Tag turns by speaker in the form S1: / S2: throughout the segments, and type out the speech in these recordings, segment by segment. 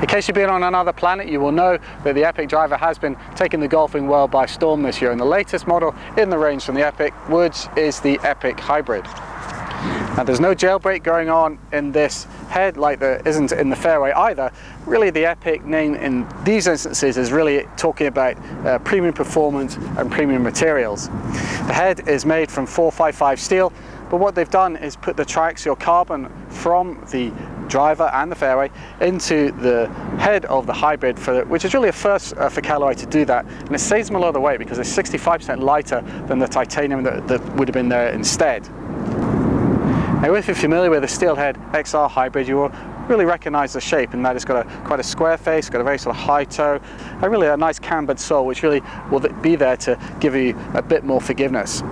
S1: In case you've been on another planet, you will know that the Epic driver has been taking the golfing world by storm this year. And the latest model in the range from the Epic Woods is the Epic Hybrid. Now there's no jailbreak going on in this head like there isn't in the fairway either. Really the Epic name in these instances is really talking about uh, premium performance and premium materials. The head is made from 455 steel but what they've done is put the triaxial carbon from the driver and the fairway into the head of the hybrid, for which is really a first uh, for Callaway to do that. And it saves them a lot of weight because it's 65% lighter than the titanium that, that would have been there instead. Now if you're familiar with the Steelhead XR hybrid, you will really recognize the shape and that it's got a quite a square face, got a very sort of high toe, and really a nice cambered sole which really will be there to give you a bit more forgiveness.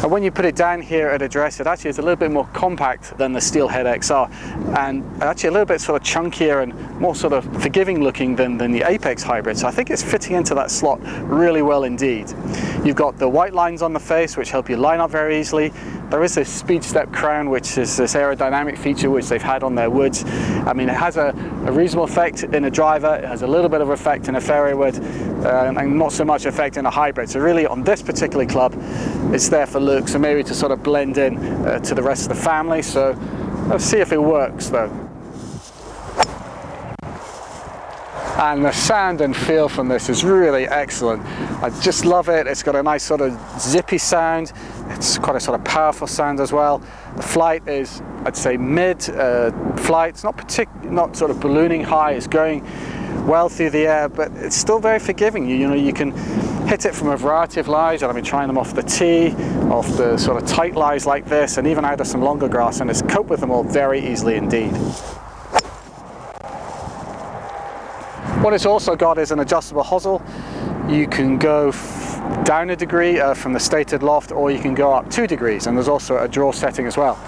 S1: And when you put it down here at address, it actually is a little bit more compact than the Steelhead XR and actually a little bit sort of chunkier and more sort of forgiving looking than, than the Apex hybrid. So I think it's fitting into that slot really well indeed. You've got the white lines on the face which help you line up very easily. There is this speed step crown which is this aerodynamic feature which they've had on their woods I mean, it has a, a, reasonable effect in a driver, it has a little bit of effect in a fairway wood, uh, and not so much effect in a hybrid. So really on this particular club, it's there for looks and maybe to sort of blend in uh, to the rest of the family. So let's see if it works though. And the sound and feel from this is really excellent. I just love it. It's got a nice sort of zippy sound. It's quite a sort of powerful sound as well. The flight is, I'd say, mid uh, flight. It's not partic not sort of ballooning high. It's going well through the air, but it's still very forgiving. You, you know, you can hit it from a variety of lies, I've been trying them off the tee, off the sort of tight lies like this, and even out of some longer grass, and it's cope with them all very easily indeed. What it's also got is an adjustable hosel. You can go down a degree uh, from the stated loft or you can go up two degrees and there's also a draw setting as well.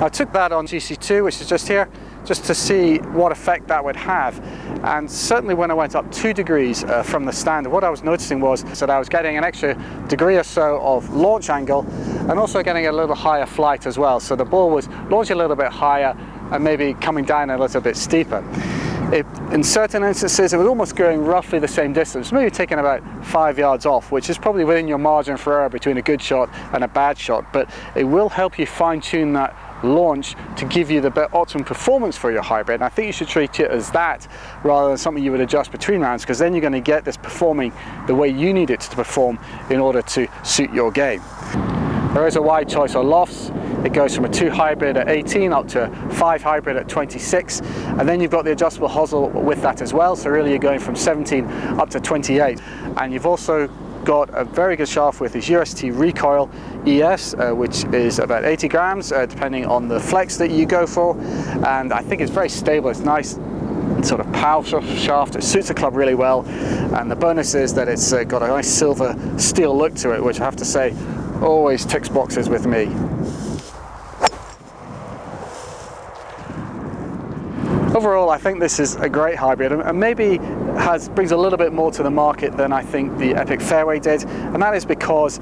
S1: I took that on GC2 which is just here just to see what effect that would have and certainly when I went up two degrees uh, from the standard what I was noticing was that I was getting an extra degree or so of launch angle and also getting a little higher flight as well so the ball was launching a little bit higher and maybe coming down a little bit steeper. It, in certain instances, it was almost going roughly the same distance, maybe taking about five yards off, which is probably within your margin for error between a good shot and a bad shot, but it will help you fine tune that launch to give you the optimum performance for your hybrid. And I think you should treat it as that rather than something you would adjust between rounds because then you're going to get this performing the way you need it to perform in order to suit your game. There is a wide choice of lofts. It goes from a 2 hybrid at 18 up to a 5 hybrid at 26 and then you've got the adjustable hosel with that as well. So really you're going from 17 up to 28 and you've also got a very good shaft with this UST Recoil ES uh, which is about 80 grams uh, depending on the flex that you go for. And I think it's very stable. It's nice sort of powerful shaft. It suits the club really well. And the bonus is that it's uh, got a nice silver steel look to it which I have to say always ticks boxes with me. Overall, I think this is a great hybrid and maybe has brings a little bit more to the market than I think the Epic Fairway did, and that is because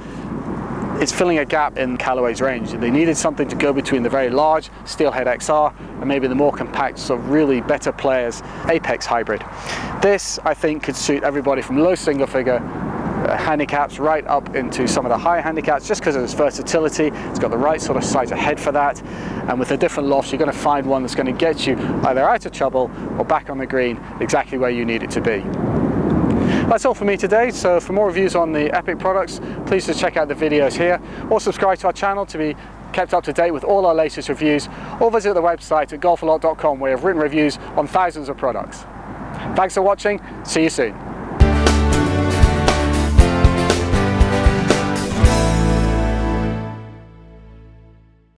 S1: it's filling a gap in Callaway's range. They needed something to go between the very large Steelhead XR and maybe the more compact, sort of really better players Apex Hybrid. This, I think, could suit everybody from low single figure handicaps right up into some of the higher handicaps just because of its versatility. It's got the right sort of size of head for that. And with the different lofts, you're going to find one that's going to get you either out of trouble or back on the green exactly where you need it to be. That's all for me today, so for more reviews on the Epic products, please just check out the videos here, or subscribe to our channel to be kept up to date with all our latest reviews, or visit the website at golfalot.com where we have written reviews on thousands of products. Thanks for watching, see you soon.